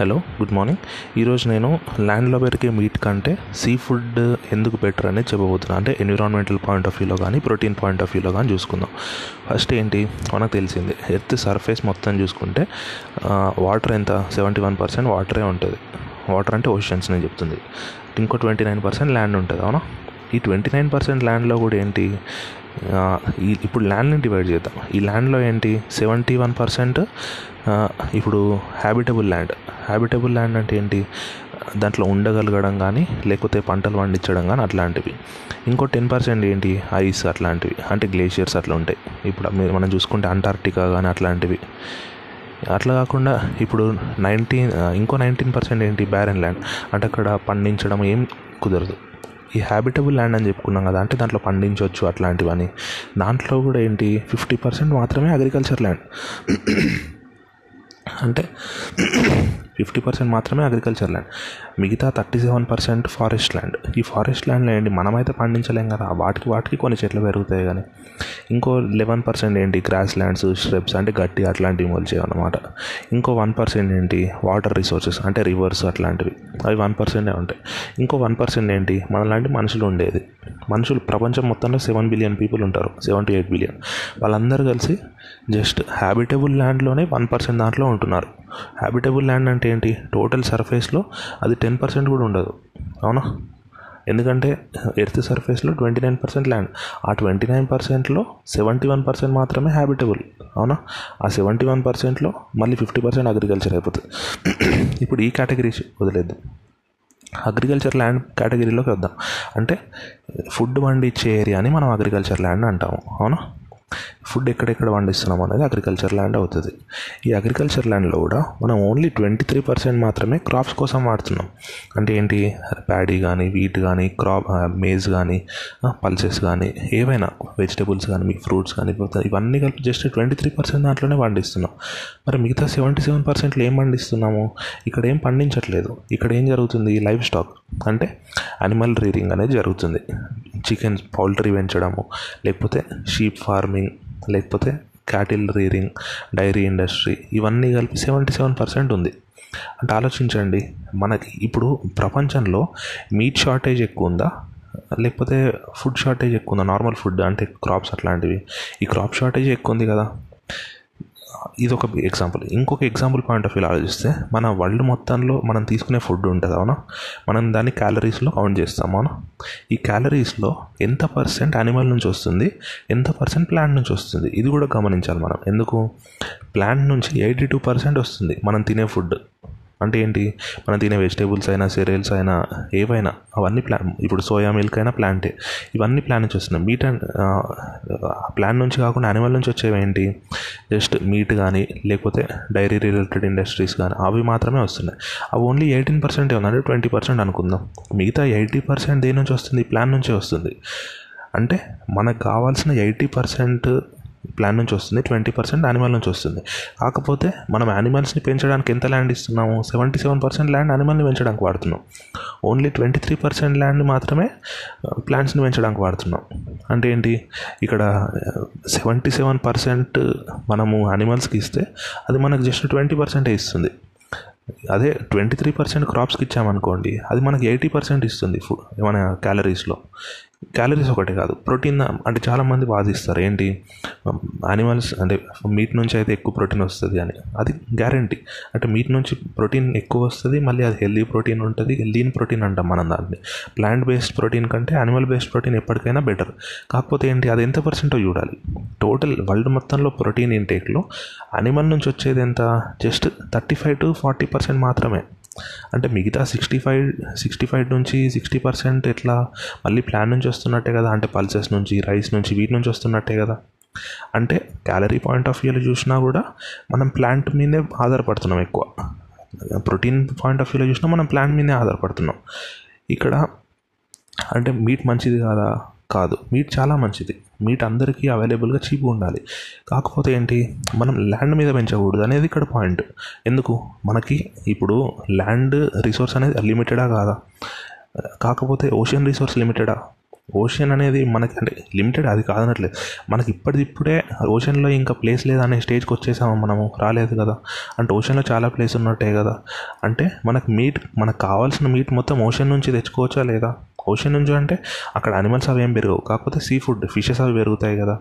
Hello good morning. ఈరోజు నేను ల్యాండ్లో పెరిగే మీట్ కంటే సీ ఫుడ్ ఎందుకు బెటర్ అనేది చెప్పబోతున్నాను అంటే ఎన్విరాన్మెంటల్ పాయింట్ ఆఫ్ వ్యూలో కానీ ప్రోటీన్ పాయింట్ ఆఫ్ వ్యూలో కానీ చూసుకుందాం. ఫస్ట్ ఏంటి? మనకు తెలిసింది ఎర్త్ సర్ఫేస్ మొత్తం చూసుకుంటే వాటర్ ఎంత? సెవెంటీ వన్ పర్సెంట్ వాటరే ఉంటుంది. వాటర్ అంటే ఓషన్స్ నేను చెప్తుంది. ఇంకో ట్వంటీ నైన్ పర్సెంట్ ల్యాండ్ ఉంటుంది అవునా? ఈ ట్వంటీ నైన్ పర్సెంట్ ల్యాండ్లో కూడా ఏంటి? ఇప్పుడు ల్యాండ్ని డివైడ్ చేద్దాం. ఈ ల్యాండ్లో ఏంటి? సెవెంటీ వన్ పర్సెంట్ ఇప్పుడు హ్యాబిటబుల్ ల్యాండ్ హ్యాబిటబుల్ ల్యాండ్ అంటే ఏంటి? దాంట్లో ఉండగలగడం కానీ లేకపోతే పంటలు పండించడం కానీ అట్లాంటివి. ఇంకో టెన్ పర్సెంట్ ఏంటి? ఐస్ అట్లాంటివి. అంటే గ్లేషియర్స్ అట్లా ఉంటాయి. ఇప్పుడు మీరు మనం చూసుకుంటే అంటార్క్టికా కానీ అట్లాంటివి. అట్లా కాకుండా ఇప్పుడు నైన్టీన్ ఇంకో నైన్టీన్ పర్సెంట్ ఏంటి? బ్యారెన్ ల్యాండ్ అంటే అక్కడ పండించడం ఏం కుదరదు. ఈ హ్యాబిటబుల్ ల్యాండ్ అని చెప్పుకున్నాం కదా అంటే దాంట్లో పండించవచ్చు అట్లాంటివని దాంట్లో కూడా ఏంటి? ఫిఫ్టీ పర్సెంట్ మాత్రమే అగ్రికల్చర్ ల్యాండ్ అంటే ఫిఫ్టీ పర్సెంట్ మాత్రమే అగ్రికల్చర్ ల్యాండ్. మిగతా thirty seven percent forest land. ఈ ఫారెస్ట్ ల్యాండ్లో ఏంటి? మనమైతే పండించలేం కదా. వాటికి వాటికి కొన్ని చెట్లు పెరుగుతాయి కానీ. ఇంకో లెవెన్ పర్సెంట్ ఏంటి? గ్రాస్ ల్యాండ్స్ స్ట్రెప్స్ అంటే గట్టి అట్లాంటివి మొలిచేవి అనమాట ఇంకో వన్ పర్సెంట్ ఏంటి? వాటర్ రిసోర్సెస్ అంటే రివర్స్ అట్లాంటివి. అవి వన్ పర్సెంటే ఉంటాయి. ఇంకో వన్ పర్సెంట్ ఏంటి? మనలాంటి మనుషులు ఉండేది. మనుషులు ప్రపంచం మొత్తంలో సెవెన్ బిలియన్ పీపుల్ ఉంటారు. Seven to eight billion. వాళ్ళందరూ కలిసి జస్ట్ హ్యాబిటబుల్ ల్యాండ్లోనే వన్ పర్సెంట్ దాంట్లో ఉంటున్నారు. హ్యాబిటబుల్ ల్యాండ్ అంటే ఏంటి? టోటల్ సర్ఫేస్లో అది టెన్ పర్సెంట్ కూడా ఉండదు. అవునా? ఎందుకంటే ఎర్త్ సర్ఫేస్లో ట్వంటీ నైన్ పర్సెంట్ ల్యాండ్ ఆ ట్వంటీ నైన్ పర్సెంట్లో సెవెంటీ వన్ పర్సెంట్ మాత్రమే హ్యాబిటబుల్ అవునా? ఆ సెవెంటీ వన్ పర్సెంట్లో మళ్ళీ ఫిఫ్టీ పర్సెంట్ అగ్రికల్చర్ అయిపోతుంది. ఇప్పుడు ఈ కేటగిరీస్ వదిలేదు అగ్రికల్చర్ ల్యాండ్ కేటగిరీలోకి వద్దాం. అంటే ఫుడ్ పండించే ఏరియాని మనం అగ్రికల్చర్ ల్యాండ్ అంటాము. అవునా? ఫుడ్ ఎక్కడెక్కడ పండిస్తున్నాం అనేది అగ్రికల్చర్ ల్యాండ్ అవుతుంది. ఈ అగ్రికల్చర్ ల్యాండ్లో కూడా మనం ఓన్లీ ట్వంటీ త్రీ పర్సెంట్ మాత్రమే క్రాప్స్ కోసం వాడుతున్నాం. అంటే ఏంటి? ప్యాడీ కానీ వీట్ కానీ క్రాప్ మేజ్ కానీ పల్సెస్ కానీ ఏవైనా వెజిటబుల్స్ కానీ మీకు ఫ్రూట్స్ కానీ ఇవన్నీ కలిపి జస్ట్ ట్వంటీ త్రీ పర్సెంట్ దాంట్లోనే పండిస్తున్నాం. మరి మిగతా సెవెంటీ సెవెన్ పర్సెంట్లు ఏం పండిస్తున్నాము? ఇక్కడ ఏం పండించట్లేదు. ఇక్కడ ఏం జరుగుతుంది? లైవ్ స్టాక్ అంటే అనిమల్ రీరింగ్ అనేది జరుగుతుంది. చికెన్ పౌల్ట్రీ పెంచడము. లేకపోతే షీప్ ఫార్మింగ్ లేకపోతే క్యాటిల్ రీరింగ్ డైరీ ఇండస్ట్రీ ఇవన్నీ కలిపి సెవెంటీ సెవెన్ పర్సెంట్ ఉంది. అంటే ఆలోచించండి మనకి ఇప్పుడు ప్రపంచంలో మీట్ షార్టేజ్ ఎక్కువ ఉందా? లేకపోతే ఫుడ్ షార్టేజ్ ఎక్కువ ఉందా? నార్మల్ ఫుడ్ అంటే క్రాప్స్ అట్లాంటివి. ఈ క్రాప్ షార్టేజ్ ఎక్కువ ఉంది కదా. ఇది ఒక ఎగ్జాంపుల్ ఇంకొక ఎగ్జాంపుల్ పాయింట్ ఆఫ్ వ్యూ ఆలోచిస్తే మన వరల్డ్ మొత్తంలో మనం తీసుకునే ఫుడ్ ఉంటుంది అవునా? మనం దాన్ని క్యాలరీస్లో కౌంట్ చేస్తాం అవునా? ఈ క్యాలరీస్లో ఎంత పర్సెంట్ యానిమల్ నుంచి వస్తుంది ఎంత పర్సెంట్ ప్లాంట్ నుంచి వస్తుంది? ఇది కూడా గమనించాలి మనం. ఎందుకు? ప్లాంట్ నుంచి ఎయిటీ టూ పర్సెంట్ వస్తుంది మనం తినే ఫుడ్ అంటే ఏంటి? మనం తినే వెజిటేబుల్స్ అయినా సెరియల్స్ అయినా ఏవైనా అవన్నీ ప్లాన్ ఇప్పుడు సోయా మిల్క్ అయినా ప్లాంటే ఇవన్నీ ప్లాన్ నుంచి వస్తున్నాయి మీట్ అండ్ ప్లాన్ నుంచి కాకుండా యానిమల్ నుంచి వచ్చేవి ఏంటి? జస్ట్ మీట్ కానీ లేకపోతే డైరీ రిలేటెడ్ ఇండస్ట్రీస్ కానీ అవి మాత్రమే వస్తున్నాయి. అవి ఓన్లీ ఎయిటీన్ పర్సెంట్ ఉందంటే ట్వంటీ పర్సెంట్ అనుకుందాం. మిగతా ఎయిటీ పర్సెంట్ దేని నుంచి వస్తుంది? ప్లాన్ నుంచే వస్తుంది. అంటే మనకు కావాల్సిన ఎయిటీ పర్సెంట్ ప్లాన్ నుంచి వస్తుంది ట్వంటీ పర్సెంట్ యానిమల్ నుంచి వస్తుంది. కాకపోతే మనం యానిమల్స్ని పెంచడానికి ఎంత ల్యాండ్ ఇస్తున్నాము? సెవెంటీ సెవెన్ పర్సెంట్ ల్యాండ్ యానిమల్ని పెంచడానికి వాడుతున్నాం. Only twenty three percent land మాత్రమే uh, ప్లాంట్స్ని పెంచడానికి వాడుతున్నాం. అంటే ఏంటి? ఇక్కడ సెవెంటీ సెవెన్ పర్సెంట్ మనము యానిమల్స్కి ఇస్తే అది మనకు జస్ట్ ట్వంటీ పర్సెంటే ఇస్తుంది. అదే ట్వంటీ త్రీ పర్సెంట్ క్రాప్స్కి ఇచ్చామనుకోండి అది మనకి ఎయిటీ పర్సెంట్ ఇస్తుంది ఫుడ్ మన క్యాలరీస్లో క్యాలరీస్ ఒకటే కాదు. ప్రోటీన్ అంటే చాలామంది వాదిస్తారు ఏంటి? యానిమల్స్ అంటే మీట్ నుంచి అయితే ఎక్కువ ప్రోటీన్ వస్తుంది అని. అది గ్యారంటీ అంటే మీట్ నుంచి ప్రోటీన్ ఎక్కువ వస్తుంది మళ్ళీ అది హెల్దీ ప్రోటీన్ ఉంటుంది లీన్ ప్రోటీన్ అంటాం మనం దాన్ని. ప్లాంట్ బేస్డ్ ప్రోటీన్ కంటే యానిమల్ బేస్డ్ ప్రోటీన్ ఎప్పటికైనా బెటర్ కాకపోతే ఏంటి? అది ఎంత పర్సెంటో చూడాలి. టోటల్ వరల్డ్ మొత్తంలో ప్రోటీన్ ఇంటేక్లో అనిమల్ నుంచి వచ్చేది ఎంత? Just thirty five to forty percent మాత్రమే. అంటే మిగతా సిక్స్టీ ఫైవ్ సిక్స్టీ ఫైవ్ నుంచి సిక్స్టీ పర్సెంట్ ఎట్లా మళ్ళీ ప్లాన్ నుంచి వస్తున్నట్టే కదా? అంటే పల్సెస్ నుంచి రైస్ నుంచి వీటి నుంచి వస్తున్నట్టే కదా? అంటే క్యాలరీ పాయింట్ ఆఫ్ వ్యూలో చూసినా కూడా మనం ప్లాంట్ మీదే ఆధారపడుతున్నాం ఎక్కువ. ప్రోటీన్ పాయింట్ ఆఫ్ వ్యూలో చూసినా మనం ప్లాంట్ మీదే ఆధారపడుతున్నాం. ఇక్కడ అంటే మీట్ మంచిది కాదా? కాదు. మీట్ చాలా మంచిది. మీట్ అందరికీ అవైలబుల్గా చీప్ ఉండాలి. కాకపోతే ఏంటి? మనం ల్యాండ్ మీద పెంచకూడదు అనేది ఇక్కడ పాయింట్ ఎందుకు? మనకి ఇప్పుడు ల్యాండ్ రిసోర్స్ అనేది లిమిటెడా కాదా? కాకపోతే ఓషన్ రిసోర్స్ లిమిటెడా ఓషన్ అనేది మనకి అంటే లిమిటెడ్ అది కాదనట్లేదు. మనకి ఇప్పటిదిప్పుడే ఓషన్లో ఇంకా ప్లేస్ లేదనే స్టేజ్కి వచ్చేసాము మనము? రాలేదు కదా. అంటే ఓషన్లో చాలా ప్లేస్ ఉన్నట్టే కదా. అంటే మనకు మీట్ మనకు కావాల్సిన మీట్ మొత్తం ఓషన్ నుంచి తెచ్చుకోవచ్చా లేదా? ఓషన్ నుంచి అంటే అక్కడ అనిమల్స్ అవి ఏం పెరగవు. కాకపోతే సీ ఫుడ్ ఫిషెస్ అవి పెరుగుతాయి కదా.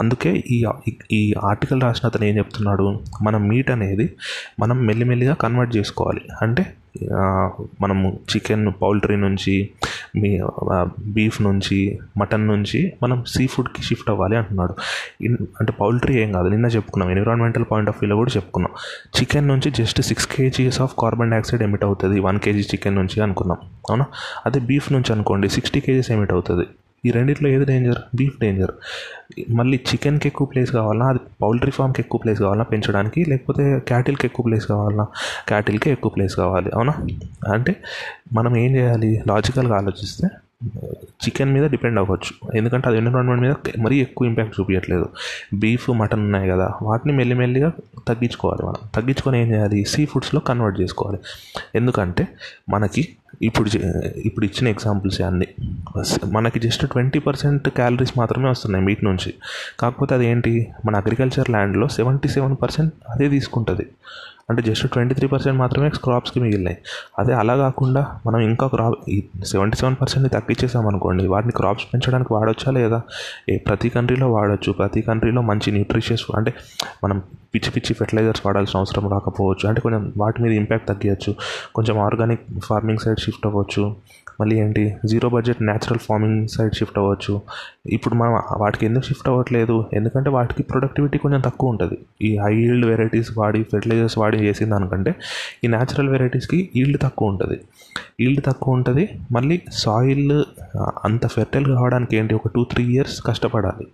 అందుకే ఈ ఈ ఆర్టికల్ రాసిన అతను ఏం చెప్తున్నాడు? మనం మీట్ అనేది మనం మెల్లిమెల్లిగా కన్వర్ట్ చేసుకోవాలి. అంటే మనము చికెన్ పౌల్ట్రీ నుంచి మీ బీఫ్ నుంచి మటన్ నుంచి మనం సీ ఫుడ్కి షిఫ్ట్ అవ్వాలి అంటున్నాడు. అంటే పౌల్ట్రీ ఏం కాదు. నిన్న చెప్పుకున్నాం. ఎన్విరాన్మెంటల్ పాయింట్ ఆఫ్ వ్యూలో కూడా చెప్పుకున్నాం. చికెన్ నుంచి just six kgs of carbon dioxide emit అవుతుంది. వన్ కేజీ చికెన్ నుంచి అనుకున్నాం. అవునా? అదే బీఫ్ నుంచి అనుకోండి సిక్స్టీ కేజీస్ ఎమిట్ అవుతుంది. ఈ రెండిట్లో ఏది డేంజర్ బీఫ్ డేంజర్ మళ్ళీ చికెన్కి ఎక్కువ ప్లేస్ కావాలా అది పౌల్ట్రీ ఫామ్కి ఎక్కువ ప్లేస్ కావాలా పెంచడానికి? లేకపోతే క్యాటిల్కి ఎక్కువ ప్లేస్ కావాలా క్యాటిల్కి ఎక్కువ ప్లేస్ కావాలి అవునా? అంటే మనం ఏం చేయాలి? లాజికల్గా ఆలోచిస్తే చికెన్ మీద డిపెండ్ అవ్వచ్చు. ఎందుకంటే అది ఎన్విరాన్మెంట్ మీద మరీ ఎక్కువ ఇంపాక్ట్ చూపించట్లేదు బీఫ్ మటన్ ఉన్నాయి కదా. వాటిని మెల్లిమెల్లిగా తగ్గించుకోవాలి మనం. తగ్గించుకొని ఏం చేయాలి? సీ ఫుడ్స్లో కన్వర్ట్ చేసుకోవాలి. ఎందుకంటే మనకి ఇప్పుడు ఇప్పుడు ఇచ్చిన ఎగ్జాంపుల్స్ అన్నీ. మనకి జస్ట్ ట్వంటీ పర్సెంట్ క్యాలరీస్ మాత్రమే వస్తున్నాయి మీట్ నుంచి. కాకపోతే అదేంటి? మన అగ్రికల్చర్ ల్యాండ్లో సెవెంటీ సెవెన్ పర్సెంట్ అదే తీసుకుంటుంది. అంటే జస్ట్ ట్వంటీ త్రీ పర్సెంట్ మాత్రమే క్రాప్స్కి మిగిలినాయి. అదే అలా కాకుండా మనం ఇంకా క్రాప్ ఈ సెవెంటీ సెవెన్ పర్సెంట్ తగ్గించేసాం అనుకోండి వాటిని క్రాప్స్ పెంచడానికి వాడొచ్చా లేదా? ఏ ప్రతి కంట్రీలో వాడచ్చు. ప్రతి కంట్రీలో మంచి న్యూట్రిషియస్ అంటే మనం పిచ్చి పిచ్చి ఫెర్టిలైజర్స్ వాడాల్సిన అవసరం రాకపోవచ్చు. అంటే కొంచెం వాటి మీద ఇంపాక్ట్ తగ్గించచ్చు కొంచెం ఆర్గానిక్ ఫార్మింగ్ సైడ్ షిఫ్ట్ అవ్వచ్చు. మళ్ళీ ఏంటి? Zero budget natural farming side shift అవ్వచ్చు. ఇప్పుడు మనం వాటికి ఎందుకు షిఫ్ట్ అవ్వట్లేదు? ఎందుకంటే వాటికి ప్రొడక్టివిటీ కొంచెం తక్కువ ఉంటుంది. ఈ హై ఈల్డ్ వెరైటీస్ వాడి ఫెర్టిలైజర్స్ వాడి చేసిన దానికంటే ఈ న్యాచురల్ వెరైటీస్కి ఈల్డ్ తక్కువ ఉంటుంది. ఈల్డ్ తక్కువ ఉంటుంది. మళ్ళీ సాయిల్ అంత ఫెర్టైల్ కావడానికి ఏంటి? ఒక టూ త్రీ ఇయర్స్ కష్టపడాలి.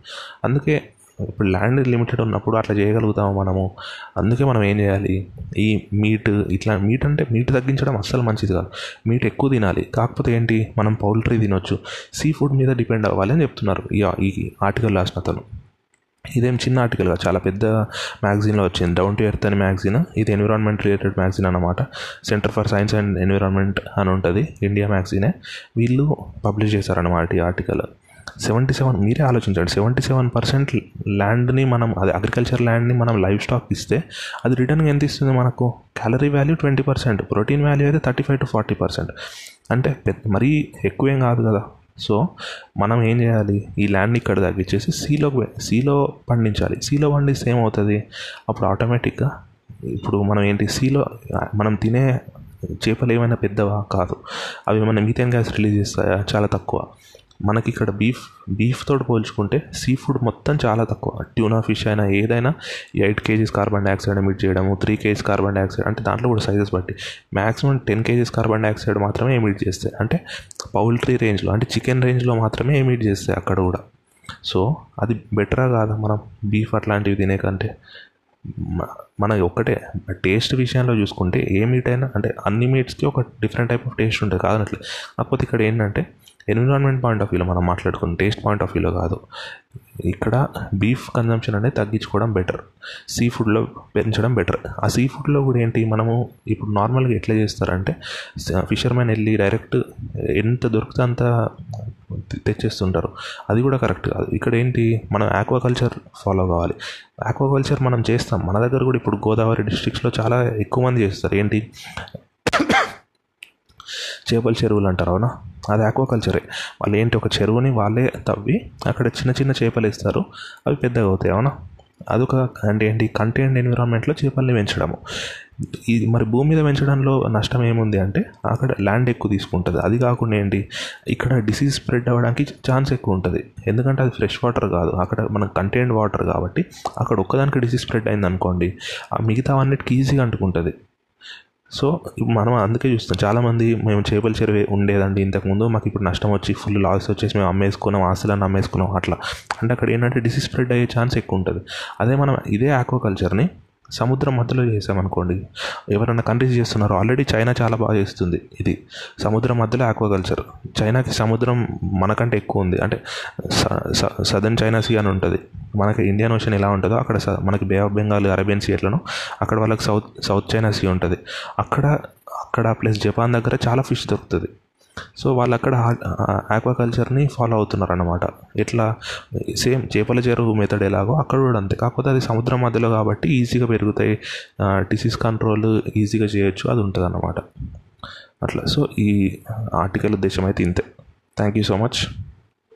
అందుకే ఇప్పుడు ల్యాండ్ లిమిటెడ్ ఉన్నప్పుడు అట్లా చేయగలుగుతాము మనము? అందుకే మనం ఏం చేయాలి? ఈ మీట్ ఇట్లా మీట్ అంటే మీట్ తగ్గించడం అస్సలు మంచిది కాదు. మీట్ ఎక్కువ తినాలి. కాకపోతే ఏంటి? మనం పౌల్ట్రీ తినొచ్చు. సీ ఫుడ్ మీద డిపెండ్ అవ్వాలి అని చెప్తున్నారు ఈ ఆర్టికల్ రాసిన అతను. ఇదేం చిన్న ఆర్టికల్ కాదు. చాలా పెద్ద మ్యాగజైన్లో వచ్చింది. డౌన్ టు ఎర్త్ అనే మ్యాగజైన్ ఇది ఎన్విరాన్మెంట్ రిలేటెడ్ మ్యాగజైన్ అనమాట centre for science and environment అని ఉంటుంది. ఇండియా మ్యాగజైనే వీళ్ళు పబ్లిష్ చేశారన్నమాట ఈ ఆర్టికల్ సెవెంటీ సెవెన్ మీరే ఆలోచించండి. సెవెంటీ సెవెన్ పర్సెంట్ ల్యాండ్ని మనం అది అగ్రికల్చర్ ల్యాండ్ని మనం లైవ్ స్టాక్ ఇస్తే అది రిటర్న్ ఎంత ఇస్తుంది మనకు? Calorie value twenty percent protein value అయితే thirty five to forty percent. అంటే మరీ ఎక్కువేం కాదు కదా. సో మనం ఏం చేయాలి? ఈ ల్యాండ్ని ఇక్కడ తగ్గించేసి సీలో సీలో పండించాలి. సీలో పండిస్తే ఏమవుతుంది? అప్పుడు ఆటోమేటిక్గా ఇప్పుడు మనం ఏంటి సీలో మనం తినే చేపలు ఏమైనా పెద్దవా? కాదు. అవి మన మీథేన్ గ్యాస్ రిలీజ్ చేస్తాయా? చాలా తక్కువ. మనకి ఇక్కడ బీఫ్ బీఫ్తో పోల్చుకుంటే సీ ఫుడ్ మొత్తం చాలా తక్కువ. ట్యూనా ఫిష్ అయినా ఏదైనా eight kgs carbon dioxide emit చేయడము త్రీ కేజీస్ కార్బన్ డైఆక్సైడ్ అంటే దాంట్లో కూడా సైజెస్ బట్టి. Maximum ten kgs carbon dioxide మాత్రమే ఎమిట్ చేస్తాయి. అంటే పౌల్ట్రీ రేంజ్లో అంటే చికెన్ రేంజ్లో మాత్రమే ఎమిట్ చేస్తాయి అక్కడ కూడా. సో అది బెటరా కాదా మనం బీఫ్ అట్లాంటివి తినే కంటే? మన ఒక్కటే. టేస్ట్ విషయంలో చూసుకుంటే ఏ మీట్ అయినా అంటే అన్ని మీట్స్కి ఒక డిఫరెంట్ టైప్ ఆఫ్ టేస్ట్ ఉంటుంది. కాదనట్లే. కాకపోతే ఇక్కడ ఏంటంటే ఎన్విరాన్మెంట్ పాయింట్ ఆఫ్ వ్యూలో మనం మాట్లాడుకుని టేస్ట్ పాయింట్ ఆఫ్ వ్యూలో కాదు. ఇక్కడ బీఫ్ కన్జంప్షన్ అనేది తగ్గించుకోవడం బెటర్ సీ ఫుడ్లో పెంచడం బెటర్ ఆ సీ ఫుడ్లో కూడా ఏంటి మనము ఇప్పుడు నార్మల్గా ఎట్లా చేస్తారంటే ఫిషర్మెన్ వెళ్ళి డైరెక్ట్ ఎంత దొరికితే అంత తెచ్చేస్తుంటారు. అది కూడా కరెక్ట్ కాదు. ఇక్కడ ఏంటి? మనం ఆక్వాకల్చర్ ఫాలో కావాలి. ఆక్వాకల్చర్ మనం చేస్తాం. మన దగ్గర కూడా ఇప్పుడు గోదావరి డిస్ట్రిక్ట్స్లో చాలా ఎక్కువ మంది చేస్తారు. ఏంటి? చేపల చెరువులు అంటారు అవునా? అది ఆక్వాకల్చరే. వాళ్ళు ఏంటి? ఒక చెరువుని వాళ్ళే తవ్వి అక్కడ చిన్న చిన్న చేపలు ఇస్తారు అవి పెద్దగా అవుతాయి అవునా? అదొక అంటే ఏంటి కంటైన్డ్ ఎన్విరాన్మెంట్లో చేపల్ని పెంచడము. ఇది మరి భూమి మీద పెంచడంలో నష్టం ఏముంది అంటే అక్కడ ల్యాండ్ ఎక్కువ తీసుకుంటుంది. అది కాకుండా ఏంటి? ఇక్కడ డిసీజ్ స్ప్రెడ్ అవ్వడానికి ఛాన్స్ ఎక్కువ ఉంటుంది. ఎందుకంటే అది ఫ్రెష్ వాటర్ కాదు. అక్కడ మనకు కంటైన్డ్ వాటర్ కాబట్టి అక్కడ ఒక్కదానికి డిసీజ్ స్ప్రెడ్ అయింది అనుకోండి ఆ మిగతా ఈజీగా అంటుకుంటుంది. సో మనం అందుకే చూస్తాం చాలామంది మేము చేపల చెరువు ఉండేదండి. ఇంతకుముందు మాకు ఇప్పుడు నష్టం వచ్చి ఫుల్ లాస్ వచ్చేసి మేము అమ్మేసుకున్నాం ఆస్తులను అమ్మేసుకున్నాం అట్లా. అంటే అక్కడ ఏంటంటే డిసీజ్ స్ప్రెడ్ అయ్యే ఛాన్స్ ఎక్కువ ఉంటుంది. అదే మనం ఇదే ఆక్వాకల్చర్ని సముద్రం మధ్యలో చేసామనుకోండి ఎవరైనా కంట్రీస్ చేస్తున్నారో ఆల్రెడీ చైనా చాలా బాగా చేస్తుంది ఇది. సముద్రం మధ్యలో ఆక్వాకల్చర్ చైనాకి సముద్రం మనకంటే ఎక్కువ ఉంది. అంటే సదర్న్ చైనా సీ అని ఉంటుంది. మనకి ఇండియన్ ఓషన్ ఎలా ఉంటుందో అక్కడ మనకి bay of Bengal Arabian sea ఎట్లనో అక్కడ వాళ్ళకి సౌత్ సౌత్ చైనా సీ ఉంటుంది. అక్కడ అక్కడ ప్లస్ జపాన్ దగ్గర చాలా ఫిష్ దొరుకుతుంది. సో వాళ్ళు అక్కడ ఆక్వాకల్చర్ని ఫాలో అవుతున్నారు అనమాట ఎట్లా సేమ్ చేపల చెరువు మెథడ్ ఎలాగో అక్కడ కూడా అంతే. కాకపోతే అది సముద్రం మధ్యలో కాబట్టి ఈజీగా పెరుగుతాయి. డిసీజ్ కంట్రోల్ ఈజీగా చేయొచ్చు అది ఉంటుంది అన్నమాట అట్లా. సో ఈ ఆర్టికల్ ఉద్దేశం అయితే ఇంతే. Thank you so much